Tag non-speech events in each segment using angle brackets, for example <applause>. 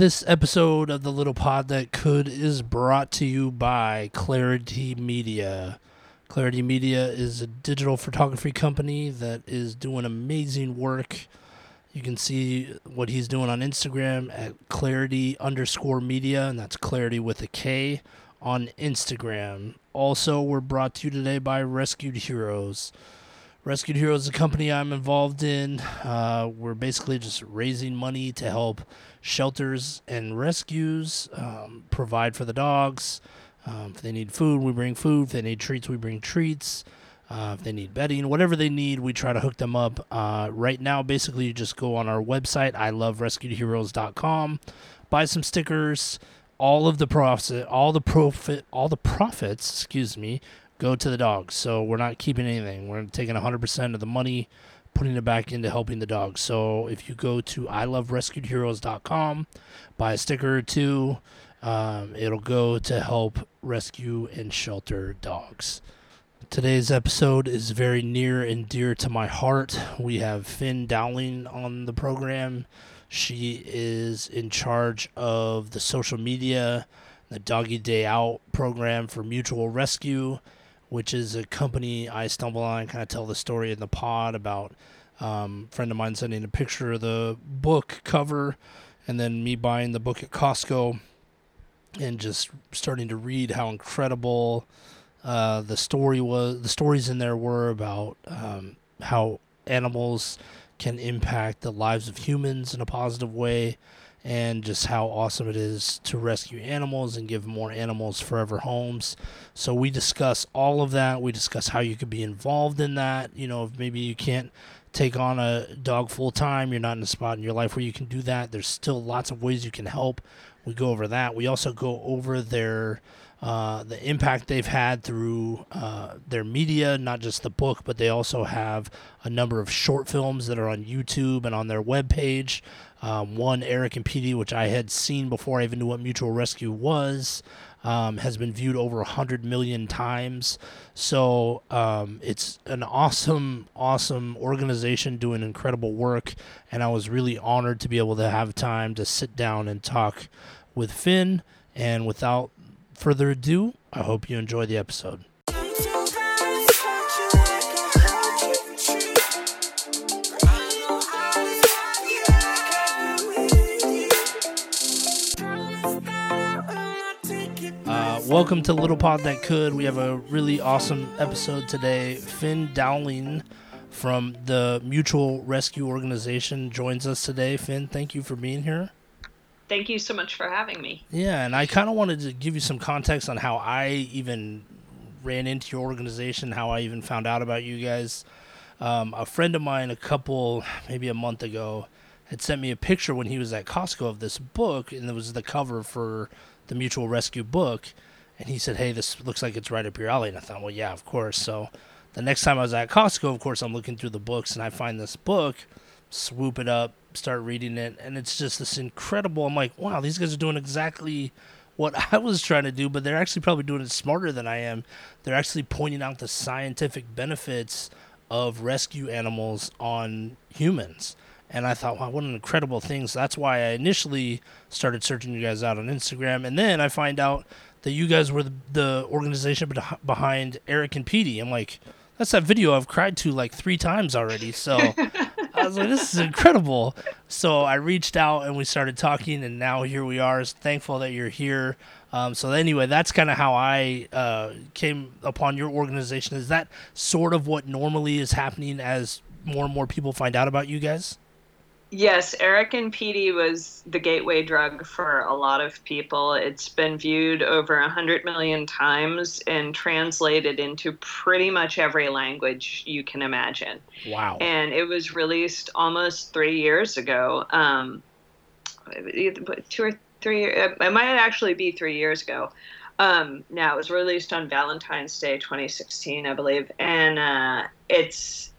This episode of the Little Pod That Could is brought to you by Clarity Media. Clarity Media is a digital photography company that is doing amazing work. You can see what he's doing on Instagram at clarity underscore media, and that's clarity with a K on Instagram. Also, we're brought to you today by Rescued Heroes. Rescued Heroes is a company I'm involved in. Uh, we're basically just raising money to help shelters and rescues um, provide for the dogs. Um, if they need food, we bring food. If they need treats, we bring treats. Uh, if they need bedding, whatever they need, we try to hook them up. Uh, right now, basically, you just go on our website, iloverescuedheroes.com, buy some stickers. All of the profit, all the profit, all the profits, excuse me, go to the dogs. So we're not keeping anything. We're taking 100% of the money, putting it back into helping the dogs. So if you go to iloverescuedheroes.com, buy a sticker or two, um, it'll go to help rescue and shelter dogs. Today's episode is very near and dear to my heart. We have Finn Dowling on the program. She is in charge of the social media, the Doggy Day Out program for Mutual Rescue, which is a company I stumble on. Kind of tell the story in the pod about um, a friend of mine sending a picture of the book cover, and then me buying the book at Costco, and just starting to read how incredible uh, the story was. The stories in there were about um, how animals can impact the lives of humans in a positive way and just how awesome it is to rescue animals and give more animals forever homes. So we discuss all of that. We discuss how you could be involved in that. You know, if maybe you can't take on a dog full time, you're not in a spot in your life where you can do that. There's still lots of ways you can help. We go over that. We also go over their uh, the impact they've had through uh, their media, not just the book, but they also have a number of short films that are on YouTube and on their webpage. Um, one, Eric and Peety, which I had seen before I even knew what Mutual Rescue was, um, has been viewed over 100 million times. So um, it's an awesome, awesome organization doing incredible work. And I was really honored to be able to have time to sit down and talk with Finn. And without further ado, I hope you enjoy the episode. Welcome to Little Pod That Could. We have a really awesome episode today. Finn Dowling from the Mutual Rescue Organization joins us today. Finn, thank you for being here. Thank you so much for having me. Yeah, and I kind of wanted to give you some context on how I even ran into your organization, how I even found out about you guys. Um, a friend of mine, a couple, maybe a month ago, had sent me a picture when he was at Costco of this book, and it was the cover for the Mutual Rescue book. And he said, Hey, this looks like it's right up your alley. And I thought, Well, yeah, of course. So the next time I was at Costco, of course, I'm looking through the books and I find this book, swoop it up, start reading it, and it's just this incredible. I'm like, wow, these guys are doing exactly what <laughs> I was trying to do, but they're actually probably doing it smarter than I am. They're actually pointing out the scientific benefits of rescue animals on humans. And I thought, wow, what an incredible thing. So that's why I initially started searching you guys out on Instagram. And then I find out that you guys were the, the organization behind Eric and Peety. I'm like, that's that video I've cried to like three times already. So <laughs> I was like, this is incredible. So I reached out and we started talking, and now here we are. Thankful that you're here. Um, so anyway, that's kind of how I uh, came upon your organization. Is that sort of what normally is happening as more and more people find out about you guys? Yes, Eric and Peety was the gateway drug for a lot of people. It's been viewed over 100 million times and translated into pretty much every language you can imagine. Wow. And it was released almost three years ago. Um, two or three, it might actually be three years ago. Um, now, it was released on Valentine's Day 2016, I believe. And uh, it's,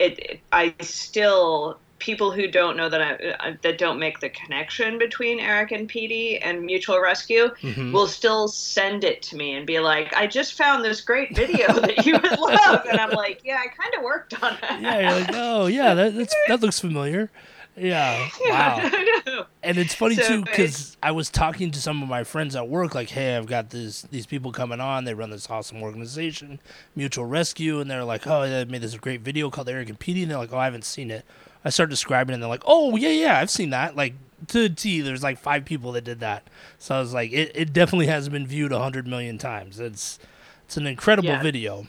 it, it, I still people who don't know that I, that don't make the connection between Eric and Peety and Mutual Rescue mm-hmm. will still send it to me and be like, "I just found this great video <laughs> that you would love," and I'm like, "Yeah, I kind of worked on that." Yeah, you're like, "Oh, yeah, that that looks familiar." Yeah. <laughs> yeah. Wow. and it's funny So too because I was talking to some of my friends at work, like, "Hey, I've got this these people coming on. They run this awesome organization, Mutual Rescue, and they're like, oh, they made this great video called Eric and Peety, and they're like, oh, I haven't seen it. I start describing it, and they're like, oh, yeah, yeah, I've seen that. Like to the T, there's like five people that did that. So I was like, it, it definitely has been viewed a hundred million times. It's it's an incredible Yeah. video.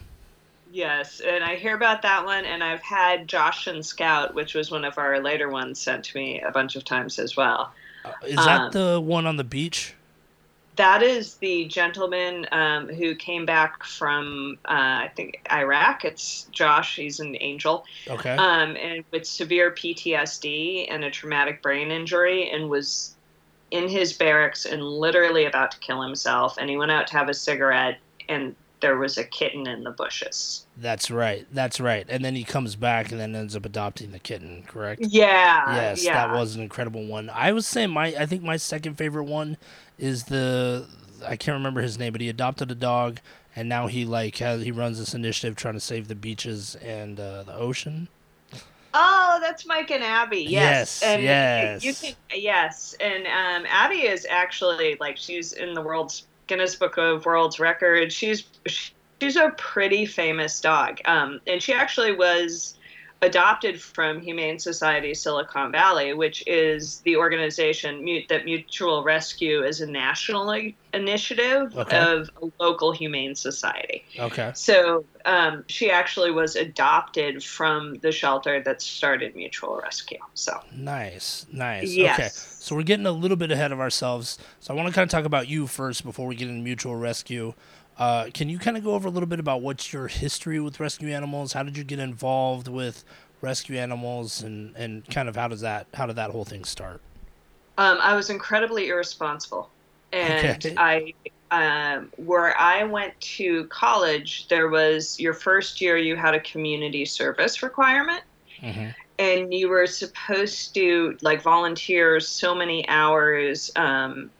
Yes, and I hear about that one, and I've had Josh and Scout, which was one of our later ones, sent to me a bunch of times as well. Uh, is that Um, the one on the beach? That is the gentleman um, who came back from, uh, I think, Iraq. It's Josh. He's an angel, Okay. um, and with severe PTSD and a traumatic brain injury, and was in his barracks and literally about to kill himself. And he went out to have a cigarette, and there was a kitten in the bushes. That's right. That's right. And then he comes back and then ends up adopting the kitten, correct? Yeah. yes, yeah. that was an incredible one. I was saying my I think my second favorite one is the I can't remember his name, but he adopted a dog and now he like has he runs this initiative trying to save the beaches and uh, the ocean. Oh, that's Mike and Abby. Yes. Yes, and yes. You can, yes, and um, Abby is actually like she's in the world's Guinness Book of World's Records. She's she's a pretty famous dog, um, and she actually was adopted from Humane Society Silicon Valley, which is the organization that Mutual Rescue is a national initiative Okay. of a local humane society. Okay. So um, she actually was adopted from the shelter that started Mutual Rescue. So Nice. Nice. Okay. So we're getting a little bit ahead of ourselves. So I want to kind of talk about you first before we get into mutual rescue. Uh, can you kind of go over a little bit about what's your history with rescue animals? How did you get involved with rescue animals, and, and kind of how does that how did that whole thing start? um, I was incredibly irresponsible, and Okay. <laughs> I. Um, where I went to college, there was your first year you had a community service requirement, Mm-hmm. and you were supposed to like volunteer so many hours um,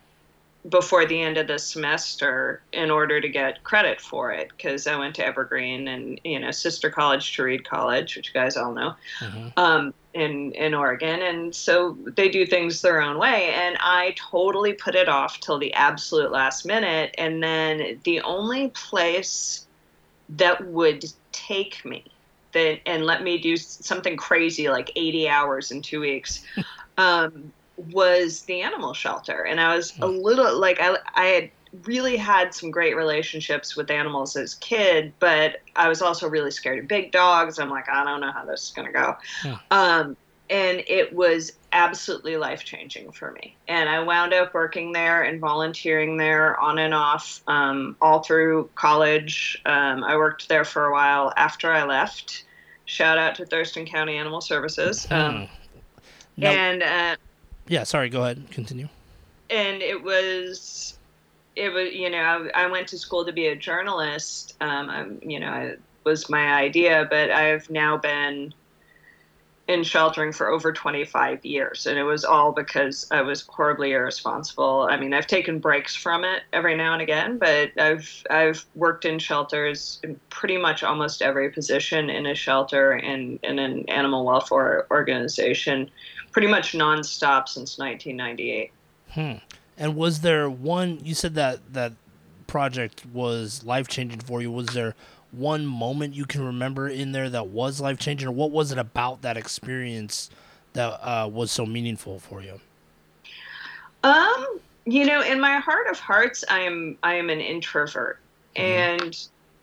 before the end of the semester in order to get credit for it because i went to evergreen and you know sister college to reed college which you guys all know Mm-hmm. um, in in oregon. And so they do things their own way. And i totally put it off till the absolute last minute. And then the only place that would take me that and let me do something crazy like 80 hours in two weeks <laughs> um, was the animal shelter. And i was a little like I, I had really had some great relationships with animals as a kid but i was also really scared of big dogs. I'm like i don't know how this is going to go. Hmm. um, and it was absolutely life changing for me. And i wound up working there and volunteering there on and off um, all through college. Um, i worked there for a while after i left. Shout out to thurston county animal services. Um, Now- and uh, yeah, sorry. Go ahead. And continue. and it was it was you know I, I went to school to be a journalist um I'm, you know it was my idea but i've now been in sheltering for over 25 years and it was all because i was horribly irresponsible i mean i've taken breaks from it every now and again but i've i've worked in shelters in pretty much almost every position in a shelter and in an animal welfare organization pretty much nonstop since 1998 Hmm. And was there one? You said that that project was life changing for you. Was there one moment you can remember in there that was life changing, or what was it about that experience that uh, was so meaningful for you? Um, you know, in my heart of hearts, I am I am an introvert, and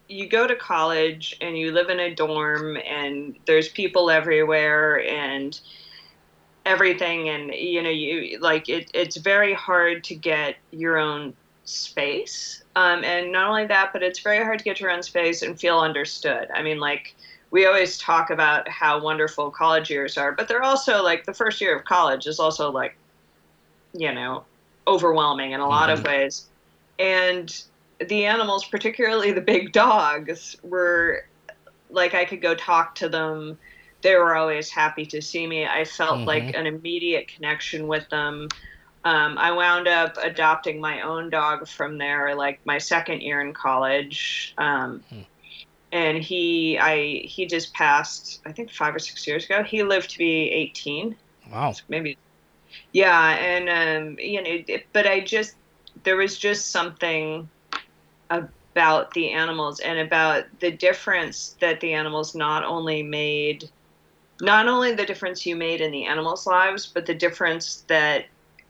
you go to college and you live in a dorm, and there's people everywhere, and everything, and you know, you like it. It's very hard to get your own space, um, and not only that, but it's very hard to get your own space and feel understood. I mean, like we always talk about how wonderful college years are, but they're also like the first year of college is also like you know, overwhelming in a lot of ways. And the animals, particularly the big dogs, were like I could go talk to them. They were always happy to see me. I felt Mhm. like an immediate connection with them. Um, I wound up adopting my own dog from there, like my second year in college. Um, Hmm. And he, I, he just passed, I think five or six years ago. He lived to be 18 Wow. maybe Yeah, and um, you know, it- but I just there was just something about the animals and about the difference that the animals not only made not only the difference you made in the animals' lives, but the difference that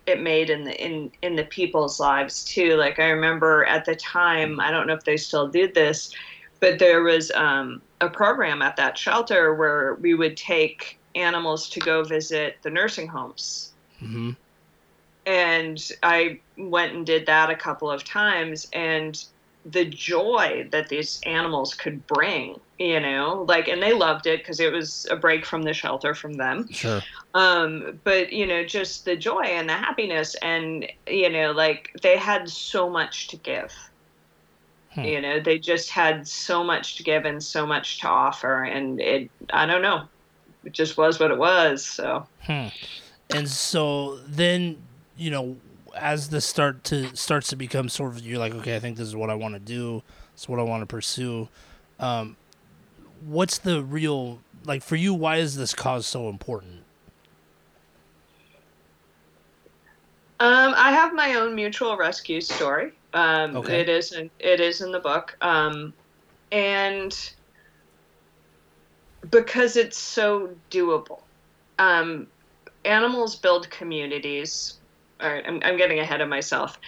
it made in the in in the people's lives too. Like I remember at the time, I don't know if they still do this, but there was um, a program at that shelter where we would take animals to go visit the nursing homes. hmm And I went and did that a couple of times, and the joy that these animals could bring, you know, like, and they loved it because it was a break from the shelter from them Sure. um but you know just the joy and the happiness and you know like they had so much to give Hmm. you know they just had so much to give and so much to offer and it i don't know it just was what it was so Hmm. And so then, you know, as this start to starts to become sort of, you're like, okay, I think this is what I want to do. It's what I want to pursue. Um, what's the real like for you? Why is this cause so important? Um, I have my own mutual rescue story. Um, Okay. It is in, it is in the book, um, and because it's so doable, um, animals build communities. All right, I'm, I'm getting ahead of myself.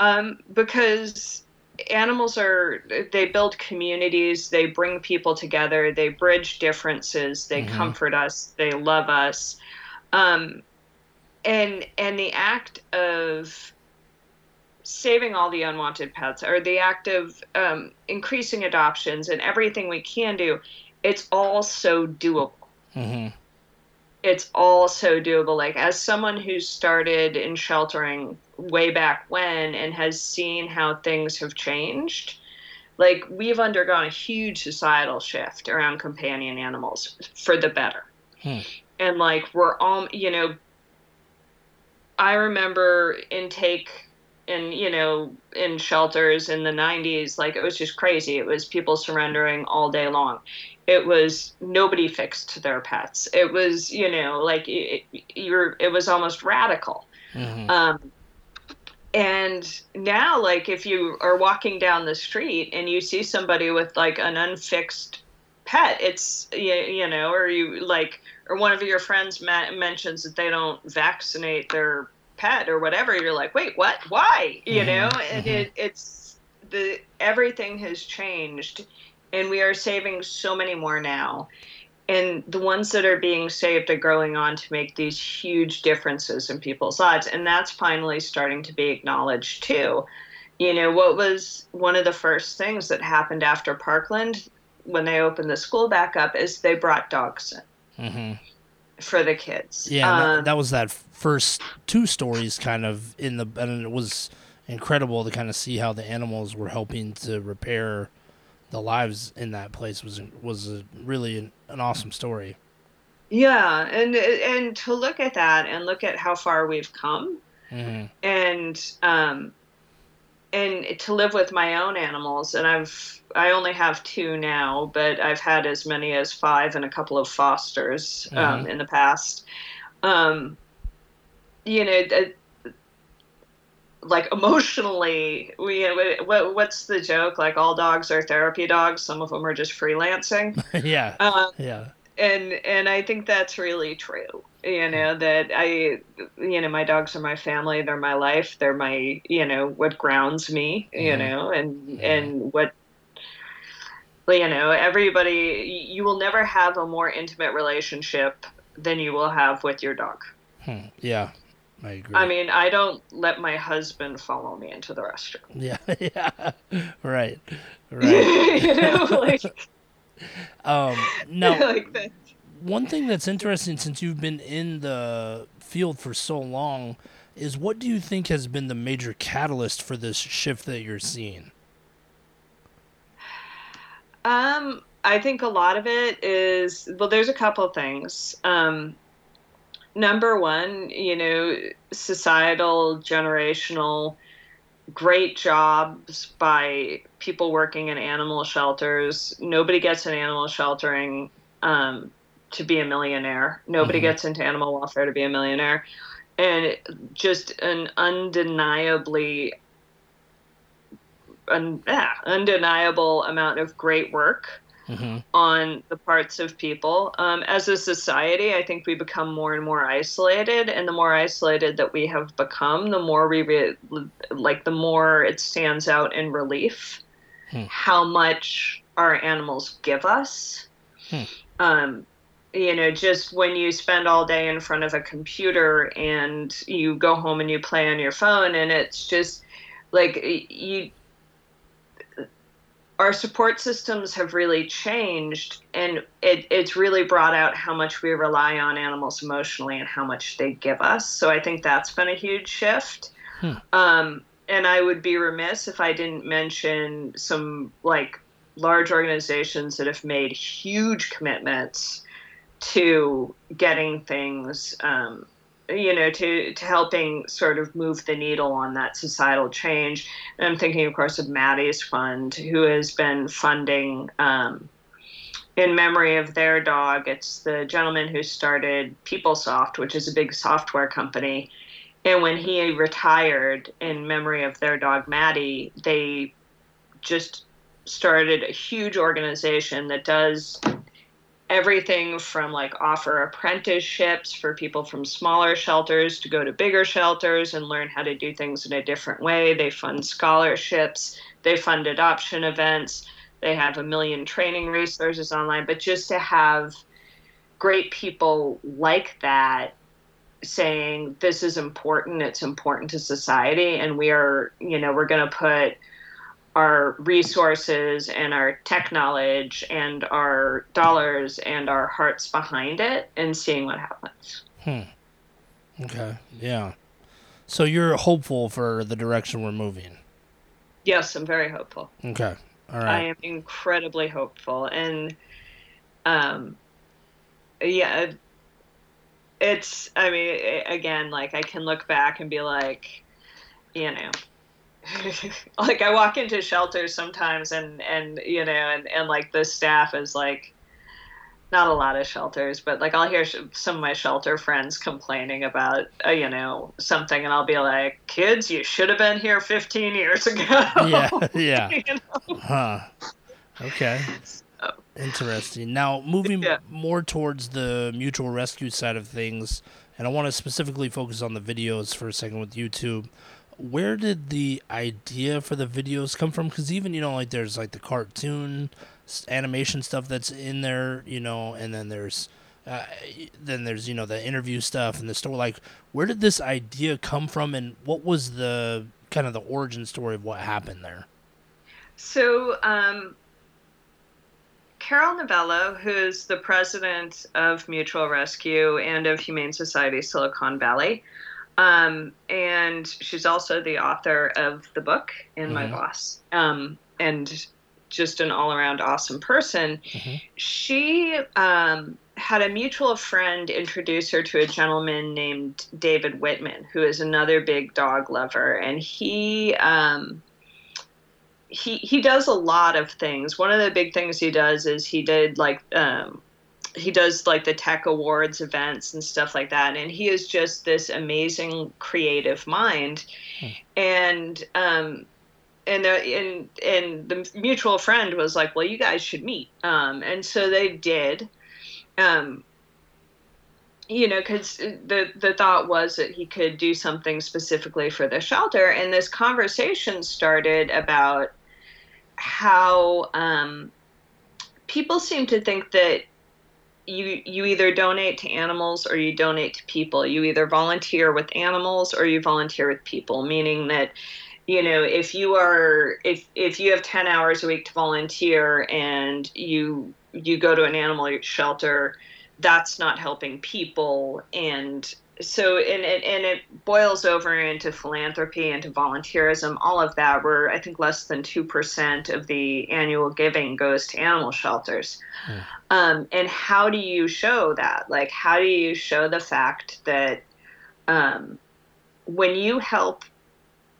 Um, because animals are they build communities, they bring people together, they bridge differences, they Mhm. comfort us, they love us. Um, and and the act of saving all the unwanted pets or the act of um, increasing adoptions and everything we can do it's all so doable hmm it's all so doable like as someone who started in sheltering way back when and has seen how things have changed like we've undergone a huge societal shift around companion animals for the better Hmm. and like we're all you know i remember intake in you know in shelters in the 90s like it was just crazy. It was people surrendering all day long. It was nobody fixed their pets. It was you know like it, you're it was almost radical. Hmm um, and now, like, if you are walking down the street and you see somebody with like an unfixed pet, it's you, you know, or you like, or one of your friends ma- mentions that they don't vaccinate their pet or whatever, you're like, wait, what? Why? You Mhm, know, and mhm. it, it's the everything has changed, and we are saving so many more now and the ones that are being saved are growing on to make these huge differences in people's lives and that's finally starting to be acknowledged too you know what was one of the first things that happened after parkland when they opened the school back up is they brought dogs in hmm for the kids Yeah, and that, Um, that was that first two stories kind of in the, and it was incredible to kind of see how the animals were helping to repair the lives in that place was was a, really an, an awesome story. yeah and and to look at that and look at how far we've come hmm and um and to live with my own animals and i've i only have two now but i've had as many as five and a couple of fosters um, Mhm. in the past. Um you know th- like emotionally we what, what's the joke? Like all dogs are therapy dogs. Some of them are just freelancing. <laughs> Yeah, um, yeah, and and I think that's really true. You know that I, you know, my dogs are my family. They're my life. They're my, you know, what grounds me. You Mhm. know, and Mhm. and what, you know, everybody. You will never have a more intimate relationship than you will have with your dog. Hmm, yeah. I agree. I mean, I don't let my husband follow me into the restroom. yeah, <laughs> yeah, right, right. <laughs> you know, like, Um, <laughs> now, like one thing that's interesting since you've been in the field for so long is what do you think has been the major catalyst for this shift that you're seeing? Um, I think a lot of it is well, there's a couple things. Um, number one, you know, societal, generational, great jobs by people working in animal shelters. Nobody gets in animal sheltering um, to be a millionaire. Nobody Mhm. gets into animal welfare to be a millionaire. and just an undeniably un, yeah, undeniable amount of great work mm-hmm. on the parts of people. Um, as a society, I think we become more and more isolated, and the more isolated that we have become, the more we re- like the more it stands out in relief hmm. how much our animals give us. Hmm. Um, you know, just when you spend all day in front of a computer and you go home and you play on your phone, and it's just like you our support systems have really changed and it, it's really brought out how much we rely on animals emotionally and how much they give us so i think that's been a huge shift hmm. um, and i would be remiss if i didn't mention some like large organizations that have made huge commitments to getting things um, you know, to, to helping sort of move the needle on that societal change. And I'm thinking, of course, of Maddie's Fund, who has been funding um, in memory of their dog. It's the gentleman who started PeopleSoft, which is a big software company. And when he retired in memory of their dog, Maddie, they just started a huge organization that does everything from like offer apprenticeships for people from smaller shelters to go to bigger shelters and learn how to do things in a different way. They fund scholarships, they fund adoption events, they have a million training resources online, but just to have great people like that saying this is important, it's important to society. And we are, you know, we're going to put our resources and our tech knowledge and our dollars and our hearts behind it and seeing what happens. Hmm. Okay. Yeah. So you're hopeful for the direction we're moving. Yes, I'm very hopeful. Okay. All right. I am incredibly hopeful and um yeah, it's I mean again like I can look back and be like you know <laughs> like I walk into shelters sometimes and and you know and and like the staff is like not a lot of shelters, but like I'll hear sh- some of my shelter friends complaining about uh, you know something, and I'll be like, "Kids, you should have been here 15 years ago." <laughs> Yeah, <laughs> yeah. you know? Huh. Okay. So. Interesting. Now, moving yeah. more towards the mutual rescue side of things, and I want to specifically focus on the videos for a second with YouTube where did the idea for the videos come from? Because even you know, like there's like the cartoon animation stuff that's in there, you know, and then there's uh, then there's you know the interview stuff and the story. Like, where did this idea come from, and what was the kind of the origin story of what happened there? So, um, Carol Novello, who's the president of Mutual Rescue and of Humane Society Silicon Valley, um, and she's also the author of the book and mm-hmm. my boss um, and just an all-around awesome person mm-hmm. she um, had a mutual friend introduce her to a gentleman named david whitman who is another big dog lover and he um, he he does a lot of things one of the big things he does is he did like um, he does like the tech awards events and stuff like that and he is just this amazing creative mind. Hmm. and um and the and and the mutual friend was like well you guys should meet. Um and so they did. Um you know because the the thought was that he could do something specifically for the shelter and this conversation started about how um people seem to think that you you either donate to animals or you donate to people. You either volunteer with animals or you volunteer with people, meaning that you know if you are if if you have 10 hours a week to volunteer and you you go to an animal shelter that's not helping people. And so and it and it boils over into philanthropy into volunteerism all of that where i think less than 2% of the annual giving goes to animal shelters. Hmm. um, and how do you show that? Like how do you show the fact that um, when you help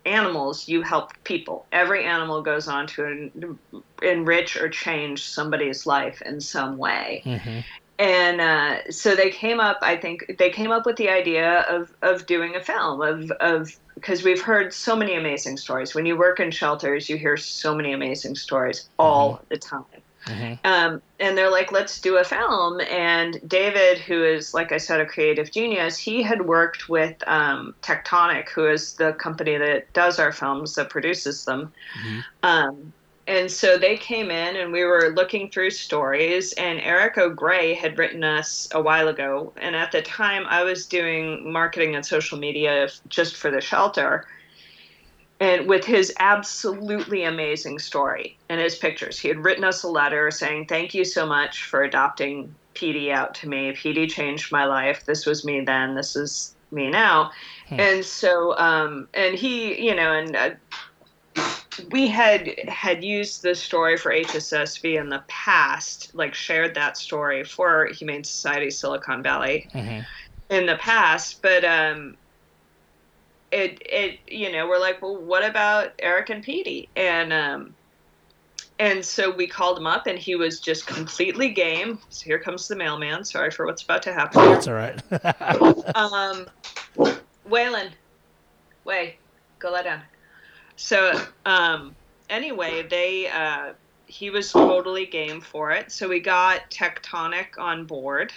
animals you help people. Every animal goes on to en- enrich or change somebody's life in some way. Mm-hmm. And uh, so they came up. I think they came up with the idea of of doing a film of of because we've heard so many amazing stories. When you work in shelters, you hear so many amazing stories all the time. Mm-hmm. Um, and they're like, let's do a film. And David, who is, like I said, a creative genius, he had worked with um, Tectonic, who is the company that does our films, that produces them. Mhm. Um, and so they came in and we were looking through stories and eric O'Grey had written us a while ago. And at the time i was doing marketing and social media just for the shelter and with his absolutely amazing story and his pictures. He had written us a letter saying thank you so much for adopting Peety out to me. Peety changed my life. This was me then. This is me now. Hmm. and so um and he you know and uh, we had had used this story for HSSV in the past, like shared that story for Humane Society Silicon Valley Mhm. in the past, but um, it it you know we're like, well, what about Eric and Peety? And um, and so we called him up, and he was just completely game. So here comes the mailman. Sorry for what's about to happen. That's all right. <laughs> Um, Waylon, Way, go lie down. So, um, anyway, they uh, he was totally game for it. So we got Tectonic on board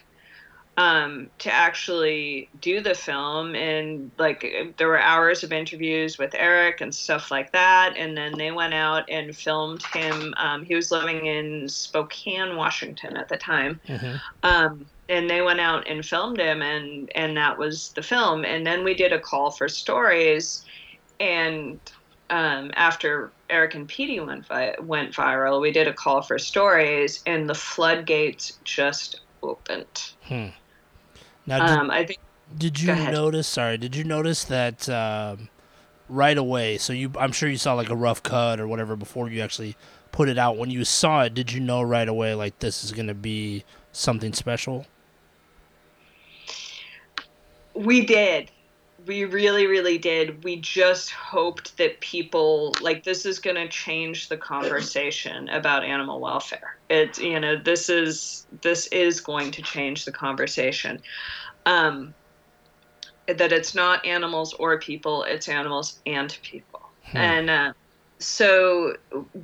um, to actually do the film, and like there were hours of interviews with Eric and stuff like that. And then they went out and filmed him. Um, he was living in Spokane, Washington at the time Mhm. um, and they went out and filmed him and and that was the film and then we did a call for stories and um, after Eric and Peety went vi- went viral we did a call for stories and the floodgates just opened Hmm. Now, did, um, I think did you notice? Sorry, did you notice that um, right away? So you, I'm sure you saw like a rough cut or whatever before you actually put it out. When you saw it, did you know right away like this is gonna be something special? We did. We really, really did. We just hoped that people like this is going to change the conversation about animal welfare. It's you know this is this is going to change the conversation. Um, that it's not animals or people; it's animals and people. Hmm. And uh, so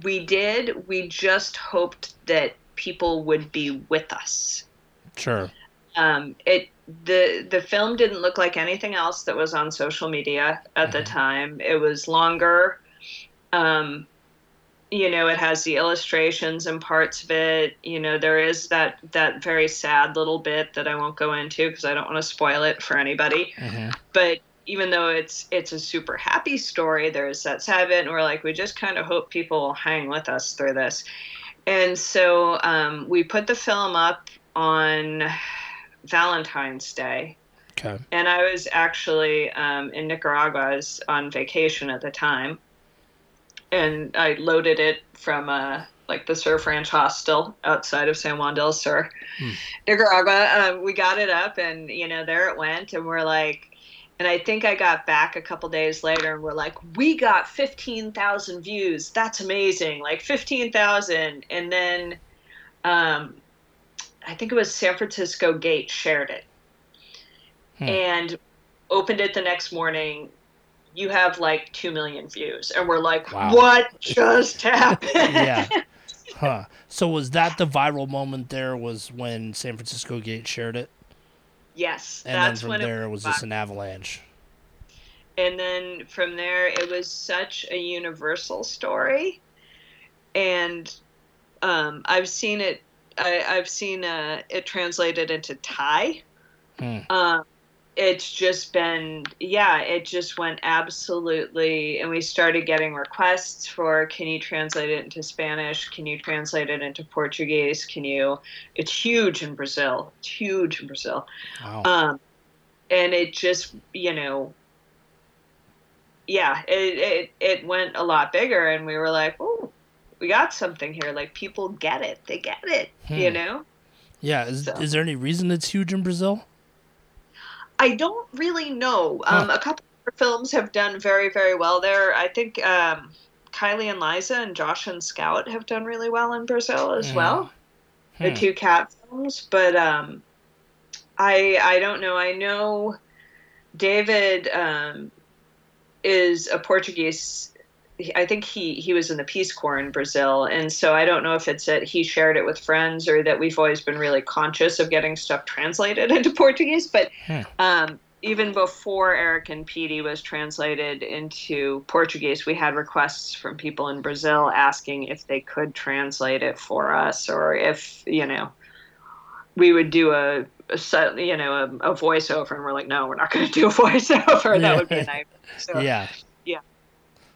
we did. We just hoped that people would be with us Sure. um, it the the film didn't look like anything else that was on social media at the Mhm. time. It was longer. Um, you know, it has the illustrations and parts of it. You know, there is that that very sad little bit that I won't go into because I don't want to spoil it for anybody. hmm But even though it's it's a super happy story, there's that sad bit, and we're like, we just kind of hope people will hang with us through this. And so um, we put the film up on Valentine's Day, Okay. and I was actually um, in Nicaragua. I was on vacation at the time, and I loaded it from uh, like the Surf Ranch Hostel outside of San Juan del Sur, Hmm. Nicaragua. Um, we got it up, and you know there it went, and we're like. And I think I got back a couple days later, and we're like, "We got fifteen thousand views. That's amazing! Like fifteen thousand. And then, um, I think it was San Francisco Gate shared it, Hmm. and opened it the next morning. You have like two million views, and we're like, Wow. "What just happened?" Yeah. <laughs> Huh. So was that the viral moment? There was when San Francisco Gate shared it, yes, and that's then when from there it was back. just an avalanche. and then from there it was such a universal story and um, i've seen it I, i've seen uh, it translated into thai. Hmm. um, it's just been yeah it just went absolutely and we started getting requests for can you translate it into spanish? Can you translate it into portuguese? Can you it's huge in brazil. It's huge in brazil. Wow. um, and it just you know yeah it, it it went a lot bigger and we were like oh we got something here like people get it they get it you Hmm. know yeah. Is, so- is there any reason it's huge in Brazil? i don't really know Huh. um, a couple of films have done very very well there i think um, kylie and liza and josh and scout have done really well in brazil as Mhm. well the Hmm. two cat films, but um, I I don't know. I know David um, is a Portuguese. I think he he was in the Peace Corps in Brazil, and so I don't know if it's that he shared it with friends or that we've always been really conscious of getting stuff translated <laughs> into Portuguese. But Hmm. um, even before Eric and Peety was translated into Portuguese, we had requests from people in Brazil asking if they could translate it for us, or if you know we would do a, a you know, a, a voiceover, and we're like, no, we're not going to do a <laughs> voiceover. That would be a nightmare. So, Yeah.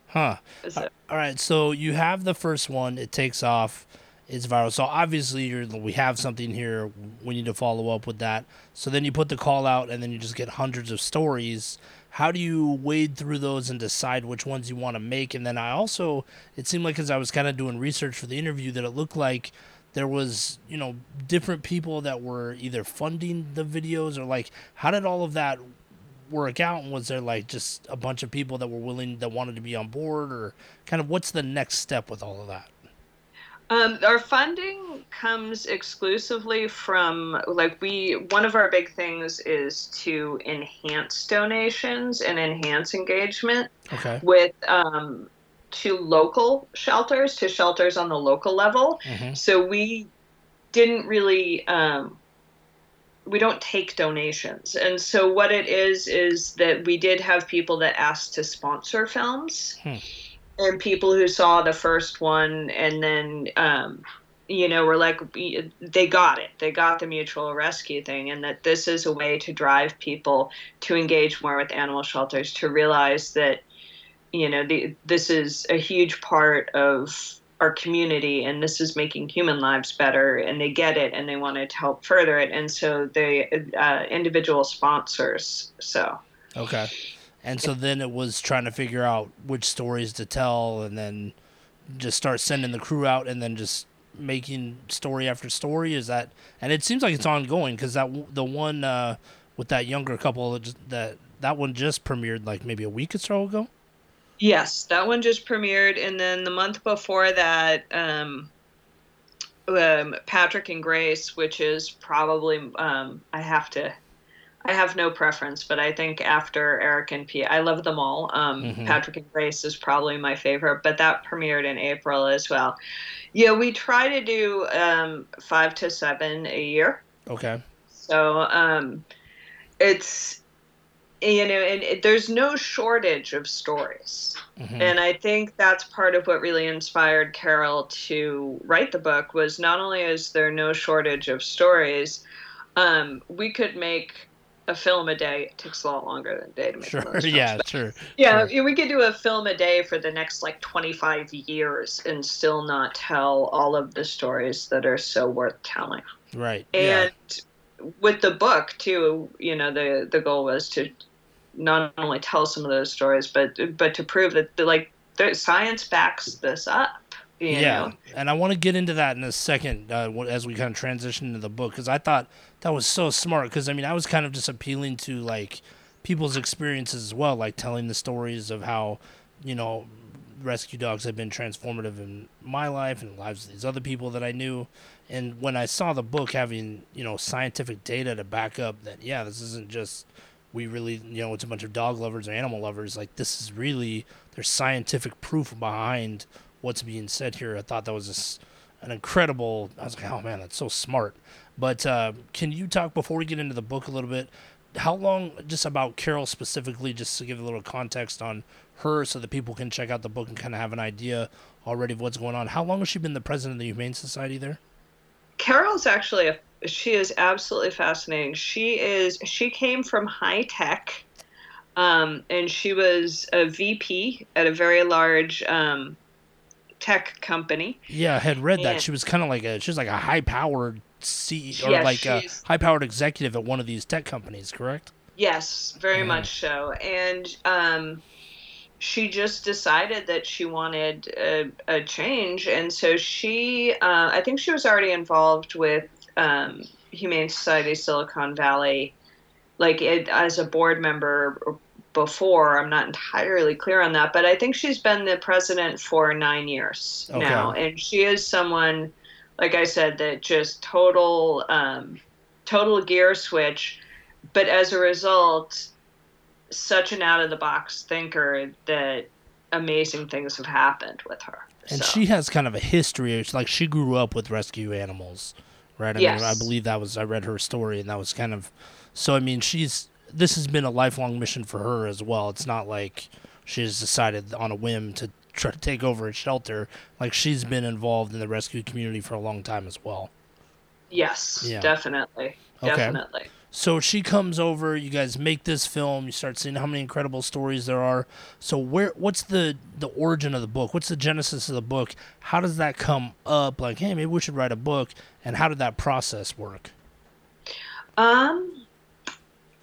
Huh. so- uh, All right, so you have the first one. It takes off. It's viral. So obviously, you're, we have something here. We need to follow up with that. So then you put the call out, and then you just get hundreds of stories. How do you wade through those and decide which ones you want to make? And then I also, it seemed like as I was kind of doing research for the interview, that it looked like there was, you know, different people that were either funding the videos or like, how did all of that work out and was there like just a bunch of people that were willing that wanted to be on board or kind of what's the next step with all of that? Um, our funding comes exclusively from like we one of our big things is to enhance donations and enhance engagement okay. with um, to local shelters to shelters on the local level. hmm So we didn't really um, we don't take donations, and so what it is is that we did have people that asked to sponsor films, Hmm. and people who saw the first one and then. Um, you know, we're like, they got it. They got the mutual rescue thing, and that this is a way to drive people to engage more with animal shelters, to realize that, you know, the, this is a huge part of our community and this is making human lives better and they get it and they wanted to help further it and so they uh, individual sponsors so. Okay. And so then it was trying to figure out which stories to tell and then just start sending the crew out and then just making story after story? Is that and it seems like it's ongoing because that the one uh with that younger couple that that one just premiered like maybe a week or so ago yes that one just premiered and then the month before that um, um, patrick and grace which is probably um, i have to I have no preference, but I think after Eric and P, I love them all. Um, Mhm. Patrick and Grace is probably my favorite, but that premiered in April as well. Yeah, we try to do um, five to seven a year. okay So um, it's, you know, and it, there's no shortage of stories. hmm And I think that's part of what really inspired Carol to write the book was not only is there no shortage of stories, um, we could make a film a day. It takes a lot longer than a day to make sure <laughs> yeah sure yeah, Sure. we could do a film a day for the next like 25 years and still not tell all of the stories that are so worth telling. right yeah And with the book too, you know, the the goal was to not only tell some of those stories, but but to prove that like science backs this up. You yeah, know? and I want to get into that in a second uh, as we kind of transition into the book because I thought that was so smart. Because I mean, I was kind of just appealing to like people's experiences as well, like telling the stories of how you know rescue dogs have been transformative in my life and the lives of these other people that I knew. And when I saw the book having you know scientific data to back up that yeah, this isn't just we really you know it's a bunch of dog lovers or animal lovers like this is really there's scientific proof behind what's being said here. I thought that was just an incredible. I was like, oh man, that's so smart. But uh, can you talk before we get into the book a little bit? How long, just about Carol specifically, just to give a little context on her, so that people can check out the book and kind of have an idea already of what's going on. How long has she been the president of the Humane Society there? Carol's actually a she is absolutely fascinating. She is she came from high tech, um, and she was a VP at a very large um, tech company. Yeah, I had read that she was kind of like a she was like a high powered C or Yeah, like a high powered executive at one of these tech companies, correct? Yes, very Mhm. much so. And um, she just decided that she wanted a, a change. And so she, uh, I think she was already involved with um, Humane Society Silicon Valley, like it, as a board member before. I'm not entirely clear on that, but I think she's been the president for nine years Okay. now. And she is someone like I said, that just total, um, total gear switch. But as a result, such an out of the box thinker that amazing things have happened with her. And So, she has kind of a history. It's like she grew up with rescue animals, right? I Yes. mean, I believe that was I read her story, and that was kind of. So I mean, she's this has been a lifelong mission for her as well. It's not like she's decided on a whim to try to take over a shelter. Like she's been involved in the rescue community for a long time as well. yes, Yeah. definitely, Okay. definitely. So she comes over. You guys make this film. You start seeing how many incredible stories there are. So where? What's the the origin of the book? What's the genesis of the book? How does that come up? Like, hey, maybe we should write a book. And how did that process work? Um,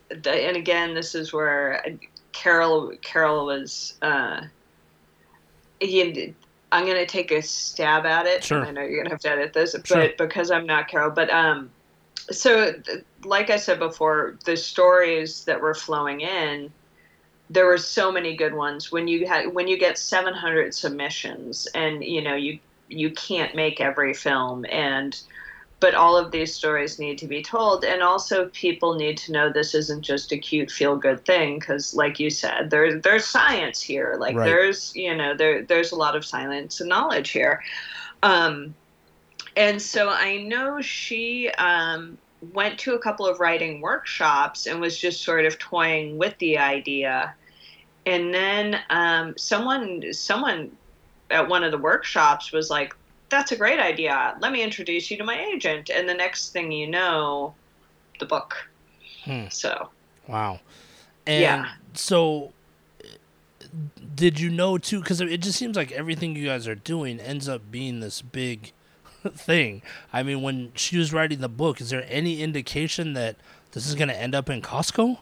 the, and again, this is where Carol Carol was. Uh, he, I'm gonna take a stab at it. Sure. I know you're gonna have to edit this, Sure. but because I'm not Carol, but um, so like I said before, the stories that were flowing in. There were so many good ones when you had when you get 700 submissions and you know you you can't make every film and but all of these stories need to be told and also people need to know this isn't just a cute feel good thing because like you said there, there's science here like Right. there's you know there, there's a lot of science and knowledge here um, and so i know she um, went to a couple of writing workshops and was just sort of toying with the idea and then um, someone someone at one of the workshops was like that's a great idea. Let me introduce you to my agent. And the next thing you know, the book. Hmm. So, Wow. And Yeah. so did you know too cuz it just seems like everything you guys are doing ends up being this big thing. I mean, when she was writing the book, is there any indication that this is going to end up in Costco?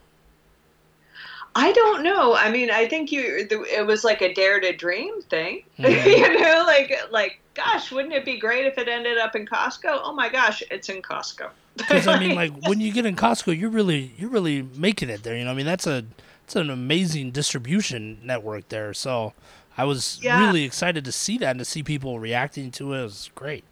I don't know. I mean, I think you it was like a dare to dream thing. <laughs> Mhm. you know, like like gosh, wouldn't it be great if it ended up in Costco? Oh my gosh, it's in Costco. <laughs> Because I mean, like when you get in Costco, you're really you're really making it there. You know, I mean that's a it's an amazing distribution network there. So I was Yeah. really excited to see that and to see people reacting to it. It was great.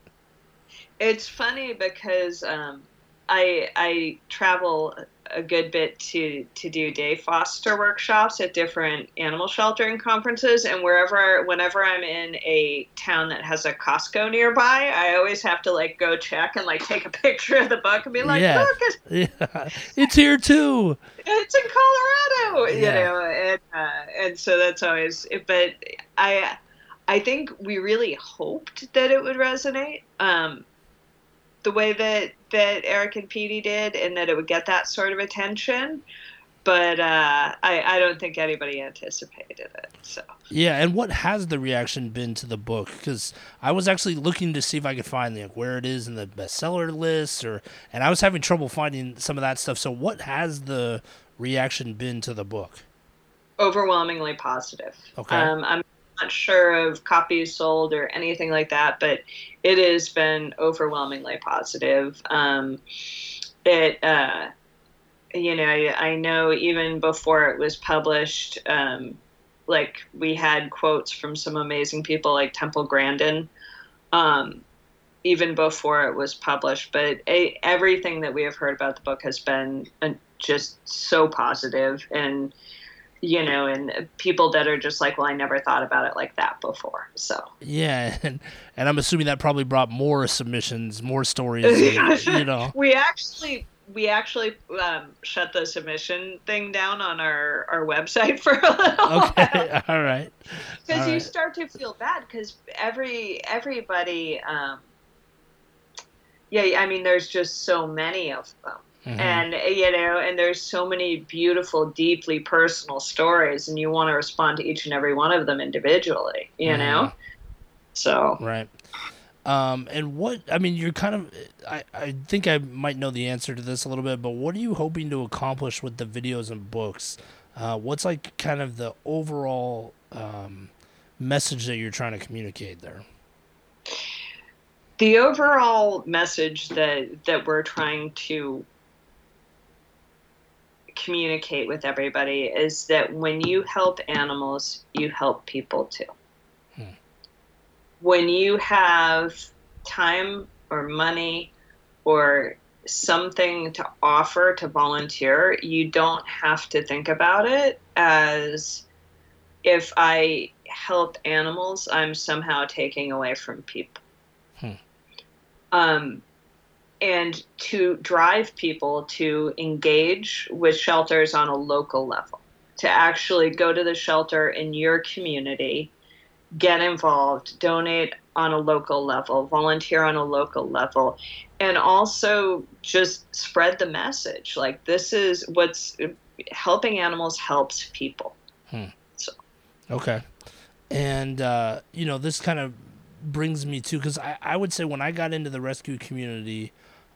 It's funny because um, I I travel a good bit to to do day foster workshops at different animal sheltering conferences, and wherever whenever I'm in a town that has a Costco nearby, I always have to like go check and like take a <laughs> picture of the book and be like, Yeah. look, it's, <laughs> Yeah, it's here too. it's in Colorado, you know, and uh, and so that's always. But I I think we really hoped that it would resonate. Um, the way that that Eric and Peety did, and that it would get that sort of attention. But uh, I, I don't think anybody anticipated it. So Yeah, and what has the reaction been to the book? Because I was actually looking to see if I could find like where it is in the bestseller list, or and I was having trouble finding some of that stuff. So, what has the reaction been to the book? overwhelmingly positive. Okay. Um, I'm not sure of copies sold or anything like that, but it has been overwhelmingly positive. Um, it, uh, you know, I know even before it was published, um, like we had quotes from some amazing people like Temple Grandin, um, even before it was published. But a, everything that we have heard about the book has been uh, just so positive and you know, and people that are just like, well, I never thought about it like that before. So Yeah, <laughs> and and I'm assuming that probably brought more submissions, more stories. <laughs> and, you know. we actually we actually um, shut the submission thing down on our our website for a little <laughs> Okay. All right. because you right. start to feel bad because every everybody. Um, yeah, I mean, there's just so many of them. Mhm. and you know and there's so many beautiful deeply personal stories and you want to respond to each and every one of them individually you know Mhm. so Right. Um, and what I mean, you're kind of. I, I think I might know the answer to this a little bit, but what are you hoping to accomplish with the videos and books? Uh, what's like kind of the overall um, message that you're trying to communicate there? the overall message that that we're trying to communicate with everybody is that when you help animals you help people too Hmm. when you have time or money or something to offer to volunteer, you don't have to think about it as if I help animals, I'm somehow taking away from people. Hmm. Um, and to drive people to engage with shelters on a local level, to actually go to the shelter in your community, get involved, donate on a local level, volunteer on a local level, and also just spread the message. Like, this is what's helping animals helps people. Hmm. So. Okay. And, uh, you know, this kind of brings me to, because I, I would say when I got into the rescue community,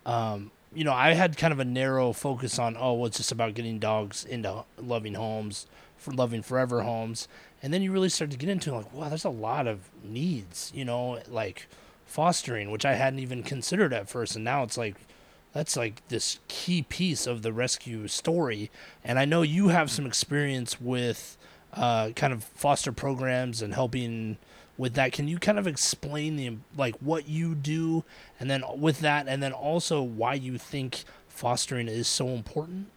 um, you know, I had kind of a narrow focus on, oh, well, it's just about getting dogs into loving homes, for loving forever homes. And then you really start to get into like, wow, there's a lot of needs, you know, like fostering, which I hadn't even considered at first. And now it's like, that's like this key piece of the rescue story. And I know you have some experience with uh, kind of foster programs and helping with that. Can you kind of explain the like what you do, and then with that, and then also why you think fostering is so important?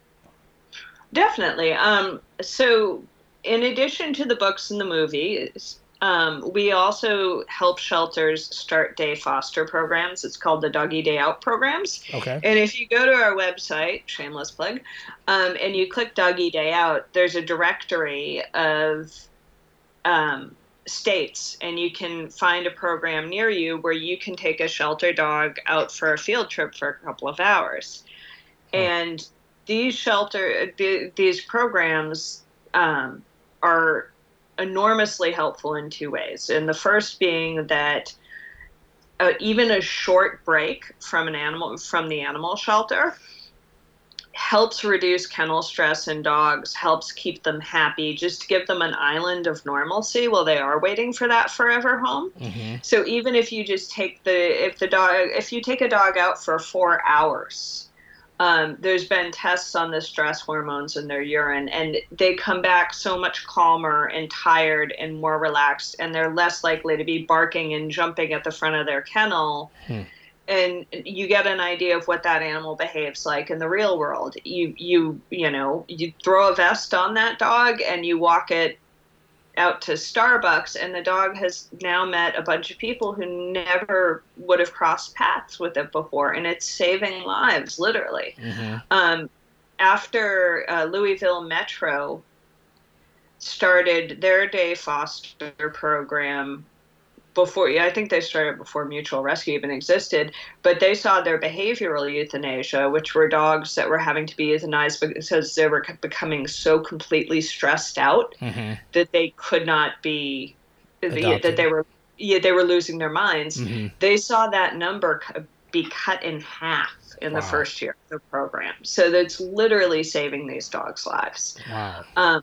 Definitely. Um, so, in addition to the books and the movies, um, we also help shelters start day foster programs. It's called the Doggy Day Out programs. Okay. And if you go to our website, shameless plug, um, and you click Doggy Day Out, there's a directory of um, states and you can find a program near you where you can take a shelter dog out for a field trip for a couple of hours oh. and these shelter these programs um, are enormously helpful in two ways and the first being that uh, even a short break from an animal from the animal shelter helps reduce kennel stress in dogs, helps keep them happy, just to give them an island of normalcy while they are waiting for that forever home. Mm-hmm. So even if you just take the if the dog if you take a dog out for four hours, um, there's been tests on the stress hormones in their urine, and they come back so much calmer and tired and more relaxed, and they're less likely to be barking and jumping at the front of their kennel. Hmm and you get an idea of what that animal behaves like in the real world. You you you know you throw a vest on that dog and you walk it out to Starbucks, and the dog has now met a bunch of people who never would have crossed paths with it before, and it's saving lives literally. Mm-hmm. Um, after uh, Louisville Metro started their day foster program before yeah, I think they started before mutual rescue even existed, but they saw their behavioral euthanasia, which were dogs that were having to be euthanized because they were becoming so completely stressed out mm-hmm. that they could not be Adopted. that they were yeah they were losing their minds. Mm-hmm. They saw that number be cut in half in wow. the first year of the program. So that's literally saving these dogs' lives. Wow. Um,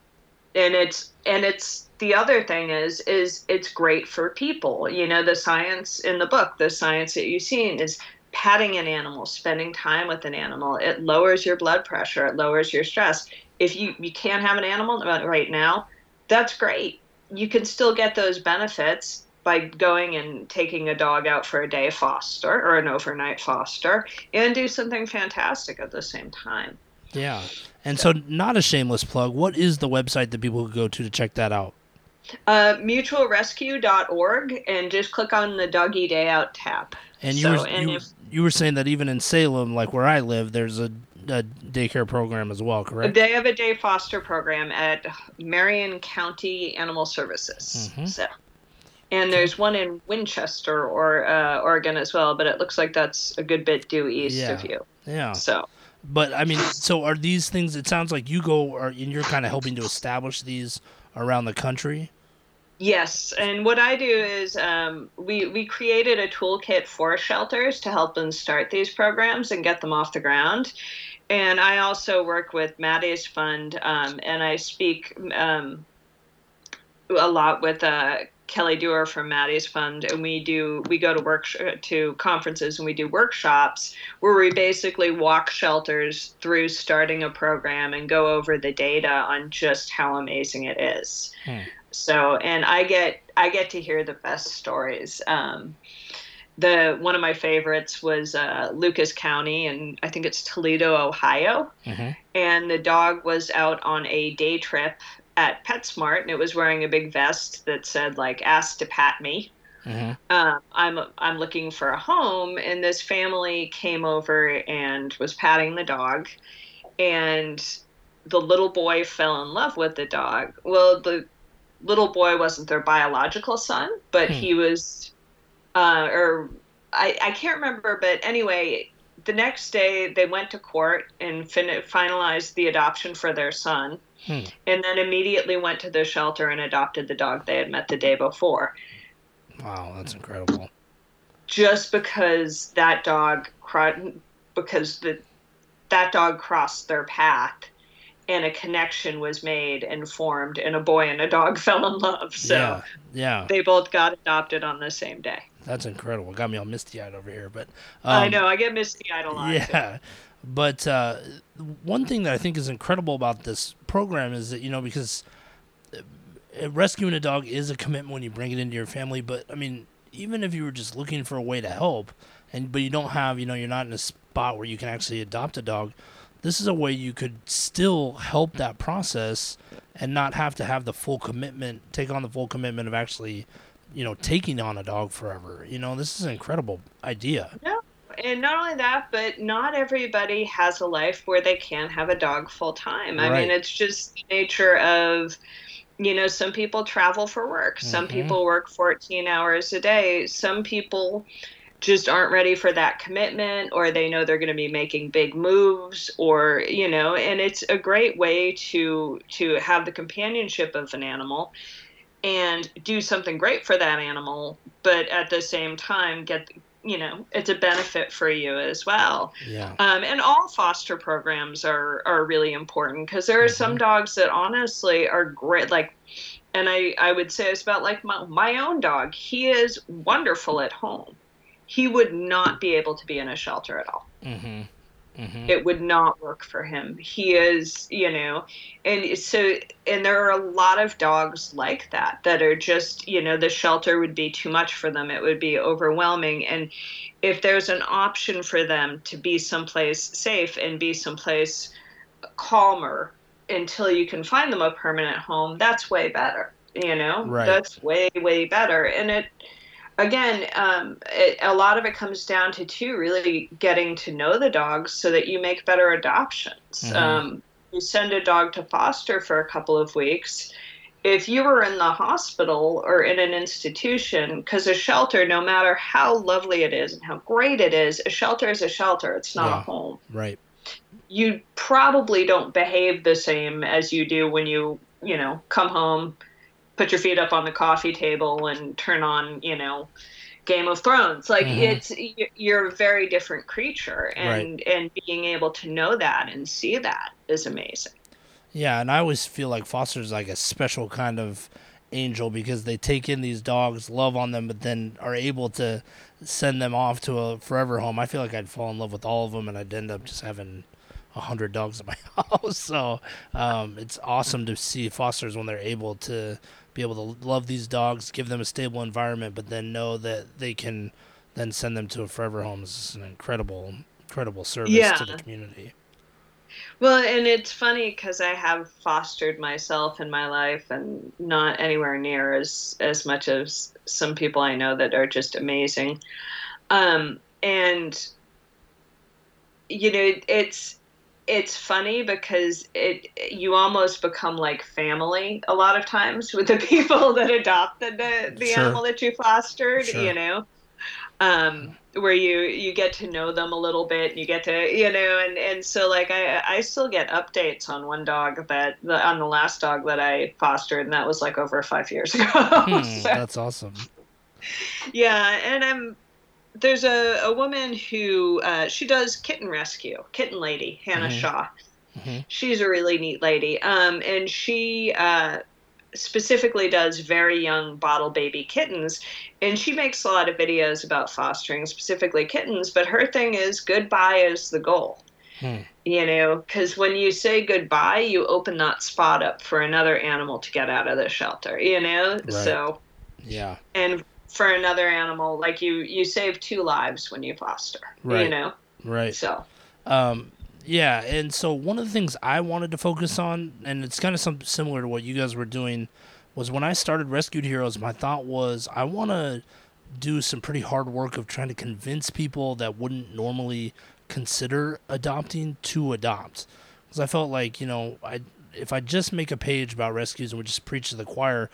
and it's and it's the other thing is is it's great for people. You know the science in the book the science that you've seen is patting an animal spending time with an animal. It lowers your blood pressure. It lowers your stress. If you you can't have an animal right now that's great. You can still get those benefits by going and taking a dog out for a day foster or an overnight foster and do something fantastic at the same time. Yeah. And so, not a shameless plug. What is the website that people could go to to check that out? Uh, mutualrescue.org and just click on the doggy day out tab. And you, so, were, and you, if, you were saying that even in Salem, like where I live, there's a, a daycare program as well, correct? They have a day foster program at Marion County Animal Services. Mm-hmm. So, and there's one in Winchester or uh, Oregon as well, but it looks like that's a good bit due east yeah. of you. Yeah. So but I mean, so are these things? It sounds like you go, or and you're kind of helping to establish these around the country. Yes, and what I do is um, we we created a toolkit for shelters to help them start these programs and get them off the ground. And I also work with Maddie's Fund, um, and I speak um, a lot with uh, Kelly Duer from Maddie's Fund, and we do we go to work to conferences and we do workshops where we basically walk shelters through starting a program and go over the data on just how amazing it is. Hmm. So, and I get I get to hear the best stories. Um, the one of my favorites was uh, Lucas County, and I think it's Toledo, Ohio. Mm-hmm. And the dog was out on a day trip at PetSmart, and it was wearing a big vest that said like "Ask to pat me." Mm-hmm. Um, I'm I'm looking for a home, and this family came over and was patting the dog, and the little boy fell in love with the dog. Well, the little boy wasn't their biological son, but Hmm. he was, uh, or I, I can't remember, but anyway, the next day they went to court and fin- finalized the adoption for their son, Hmm. and then immediately went to the shelter and adopted the dog they had met the day before. Wow, that's incredible. Just because that dog, because the that dog crossed their path and a connection was made and formed and a boy and a dog <laughs> fell in love so yeah, yeah, they both got adopted on the same day that's incredible. Got me all misty eyed over here, but i um, know i get misty-eyed a lot too. Yeah, but uh, one thing that I think is incredible about this program is that you know because uh, rescuing a dog is a commitment when you bring it into your family. But I mean, even if you were just looking for a way to help, and but you don't have you know you're not in a spot where you can actually adopt a dog. This is a way you could still help that process and not have to have the full commitment, take on the full commitment of actually, you know, taking on a dog forever. You know, this is an incredible idea. yeah and not only that but not everybody has a life where they can have a dog full time i mean it's just the nature of you know some people travel for work some Mhm. people work 14 hours a day some people just aren't ready for that commitment or they know they're going to be making big moves or you know and it's a great way to to have the companionship of an animal and do something great for that animal but at the same time get you know it's a benefit for you as well. Yeah. um, and all foster programs are are really important because there are some dogs that honestly are great like and i i would say it's about like my, my own dog. He is wonderful at home he would not be able to be in a shelter at all Mm-hmm. Mm-hmm. it would not work for him. He is, you know, and so, and there are a lot of dogs like that that are just, you know, the shelter would be too much for them. It would be overwhelming. And if there's an option for them to be someplace safe and be someplace calmer until you can find them a permanent home, that's way better. You know, Right. that's way, way better. And it, again, um, it, a lot of it comes down to too really getting to know the dogs so that you make better adoptions. Mhm. Um, you send a dog to foster for a couple of weeks. If you were in the hospital or in an institution, because a shelter, no matter how lovely it is and how great it is, a shelter is a shelter. It's not Yeah. a home Right. you probably don't behave the same as you do when you you know come home put your feet up on the coffee table and turn on you know game of thrones like Mhm. it's you're a very different creature and and being able to know that and see that is amazing Yeah, and I always feel like Foster's like a special kind of angel because they take in these dogs, love on them, but then are able to send them off to a forever home. I feel like I'd fall in love with all of them, and I'd end up just having a hundred dogs in my <laughs> house. So um, it's awesome to see fosters when they're able to be able to love these dogs, give them a stable environment, but then know that they can then send them to a forever home. is an incredible, incredible service Yeah. to the community. well and it's funny because i have fostered myself in my life and not anywhere near as as much as some people i know that are just amazing um and you know it's it's funny because it you almost become like family a lot of times with the <laughs> people that adopted the, the Sure. animal that you fostered Sure. you know um where you you get to know them a little bit and you get to you know and and so like i i still get updates on one dog that the, on the last dog that i fostered and that was like over five years ago <laughs> Hmm, So- that's awesome. yeah, and I'm there's a, a woman who uh, she does kitten rescue, kitten lady, Hannah Mhm. Shaw. Mhm. She's a really neat lady, um, and she uh, specifically does very young bottle baby kittens, and she makes a lot of videos about fostering specifically kittens. But her thing is goodbye is the goal. Hmm. You know, because when you say goodbye, you open that spot up for another animal to get out of the shelter. You know, Right. so Yeah. and for another animal like you you save two lives when you foster Right. you know Right. so Um, yeah, and so one of the things I wanted to focus on, and it's kind of some similar to what you guys were doing, was when I started Rescued Heroes. My thought was I want to do some pretty hard work of trying to convince people that wouldn't normally consider adopting to adopt, because I felt like you know I if I just make a page about rescues and we just preach to the choir,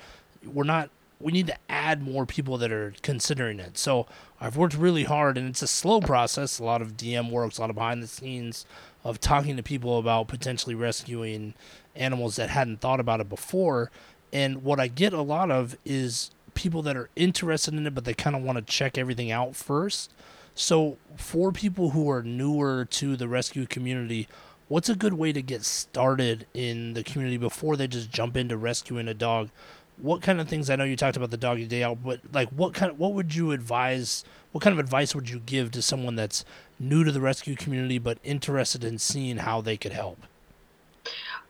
we're not we need to add more people that are considering it. So I've worked really hard, and it's a slow process. A lot of DM works, a lot of behind the scenes of talking to people about potentially rescuing animals that hadn't thought about it before. And what I get a lot of is people that are interested in it, but they kind of want to check everything out first. So for people who are newer to the rescue community, what's a good way to get started in the community before they just jump into rescuing a dog? What kind of things I know you talked about the doggy day out, but like what kind of, what would you advise what kind of advice would you give to someone that's new to the rescue community but interested in seeing how they could help?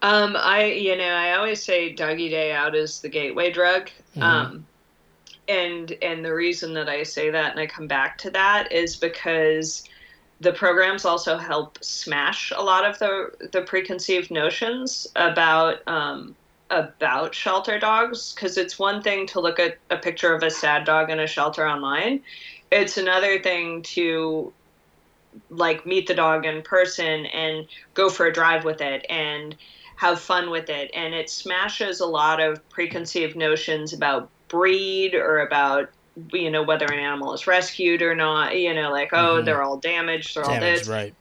um i you know i always say doggy day out is the gateway drug Mhm. um and and the reason that i say that and i come back to that is because the programs also help smash a lot of the the preconceived notions about um, about shelter dogs because it's one thing to look at a picture of a sad dog in a shelter online it's another thing to like meet the dog in person and go for a drive with it and have fun with it and it smashes a lot of preconceived notions about breed or about you know whether an animal is rescued or not you know like oh Mhm. they're all damaged they're all this right?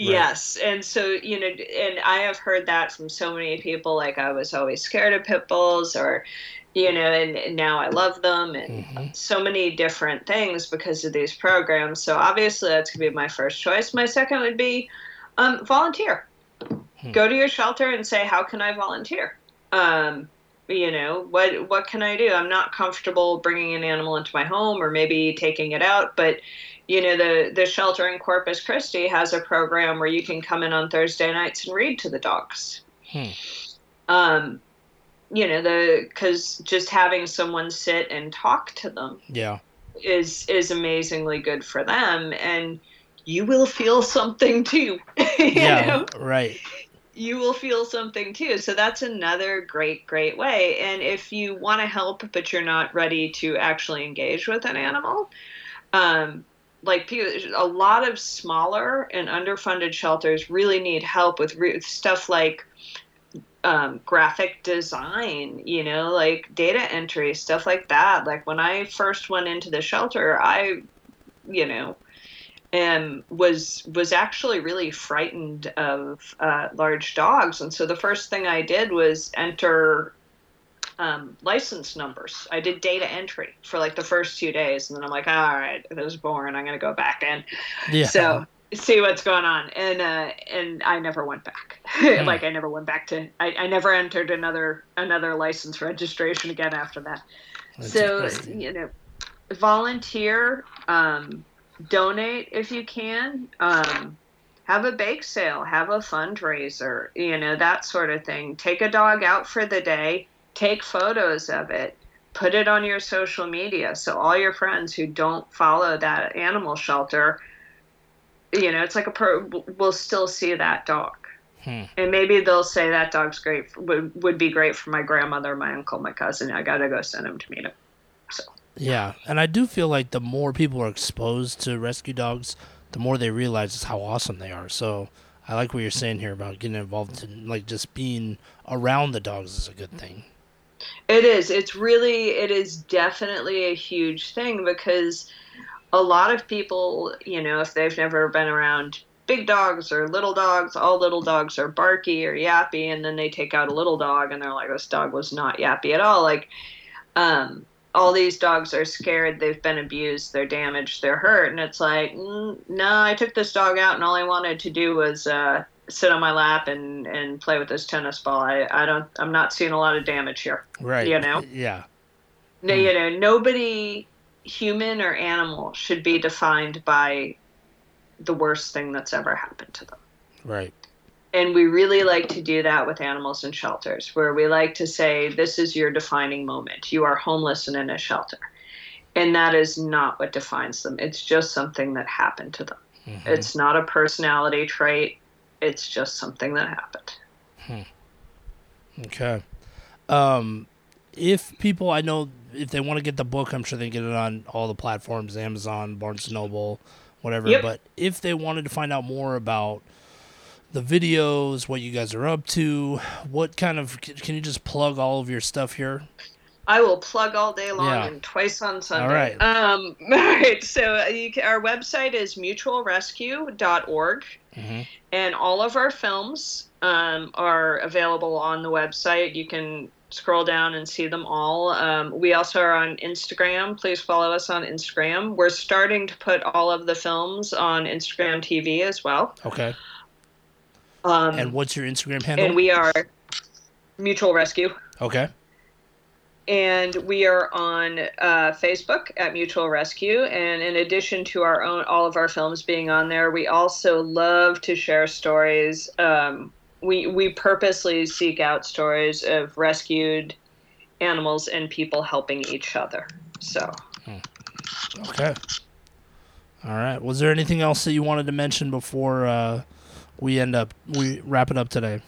Yes, and so you know, and I have heard that from so many people. Like I was always scared of pit bulls, or you know, and, and now I love them, and Mhm. so many different things because of these programs. So obviously, that's gonna be my first choice. My second would be um, volunteer. Hmm. Go to your shelter and say, "How can I volunteer?" Um, you know, what what can I do? I'm not comfortable bringing an animal into my home, or maybe taking it out, but you know the the shelter in Corpus Christi has a program where you can come in on Thursday nights and read to the dogs. Hmm. Um, you know the because just having someone sit and talk to them Yeah. is is amazingly good for them, and you will feel something too. <laughs> yeah. know? Right. you will feel something too. So that's another great, great way. And if you want to help, but you're not ready to actually engage with an animal, um, like pe- a lot of smaller and underfunded shelters really need help with re- stuff like um, graphic design, you know, like data entry, stuff like that. Like when I first went into the shelter, I, you know, and was was actually really frightened of uh, large dogs, and so the first thing I did was enter um, license numbers. I did data entry for like the first two days, and then I'm like, all right, this is boring. I'm gonna go back in. Yeah. So see what's going on, and uh, and I never went back. <laughs> like I never went back to. I, I never entered another another license registration again after that That's so interesting. you know volunteer um, donate if you can um, have a bake sale have a fundraiser you know that sort of thing take a dog out for the day take photos of it put it on your social media so all your friends who don't follow that animal shelter you know it's like a pro will still see that dog Hmm. and maybe they'll say that dog's great would, would be great for my grandmother my uncle my cousin i gotta go send him to meet him Yeah, and I do feel like the more people are exposed to rescue dogs, the more they realize just how awesome they are. So I like what you're saying here about getting involved in like just being around the dogs is a good thing. It is. It's really, it is definitely a huge thing because a lot of people, you know, if they've never been around big dogs or little dogs, all little dogs are barky or yappy, and then they take out a little dog and they're like, this dog was not yappy at all. Like, um, all these dogs are scared, they've been abused, they're damaged, they're hurt. And it's like, mm, no, I took this dog out and all I wanted to do was, uh, sit on my lap and, and play with this tennis ball. I, I don't, I'm not seeing a lot of damage here. Right. You know? Yeah. No, Hmm. you know, nobody, human or animal, should be defined by the worst thing that's ever happened to them. Right. And we really like to do that with animals in shelters, where we like to say, This is your defining moment. You are homeless and in a shelter. and that is not what defines them. It's just something that happened to them. Mm-hmm. It's not a personality trait. It's just something that happened. Hmm. Okay. Um, if people I know if they want to get the book, I'm sure they can get it on all the platforms, Amazon, Barnes Noble, whatever. Yep. But if they wanted to find out more about the videos, what you guys are up to, what kind of can you just plug all of your stuff here? I will plug all day long yeah. and twice on Sunday. All right. Um, <laughs> all right. So uh, can, our website is mutualrescue.org, mm-hmm. and all of our films um, are available on the website. You can scroll down and see them all. Um, we also are on Instagram. Please follow us on Instagram. We're starting to put all of the films on Instagram TV as well. Okay. Um, and what's your Instagram handle? And we are Mutual Rescue. Okay. And we are on uh, Facebook at Mutual Rescue. And in addition to our own, all of our films being on there, we also love to share stories. Um, we we purposely seek out stories of rescued animals and people helping each other. So. Okay. All right. Was there anything else that you wanted to mention before uh, we end up we wrap it up today?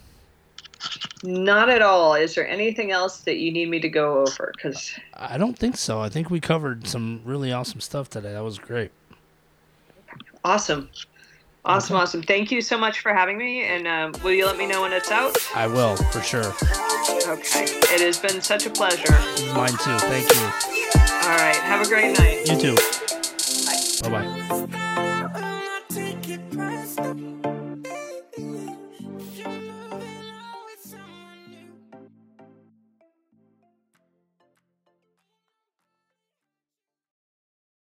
Not at all. Is there anything else that you need me to go over? Because I don't think so. I think we covered some really awesome stuff today. That was great. Awesome. Awesome, okay. awesome. Thank you so much for having me. And um, will you let me know when it's out? I will, for sure. Okay. It has been such a pleasure. Mine too. Thank you. All right. Have a great night. You too.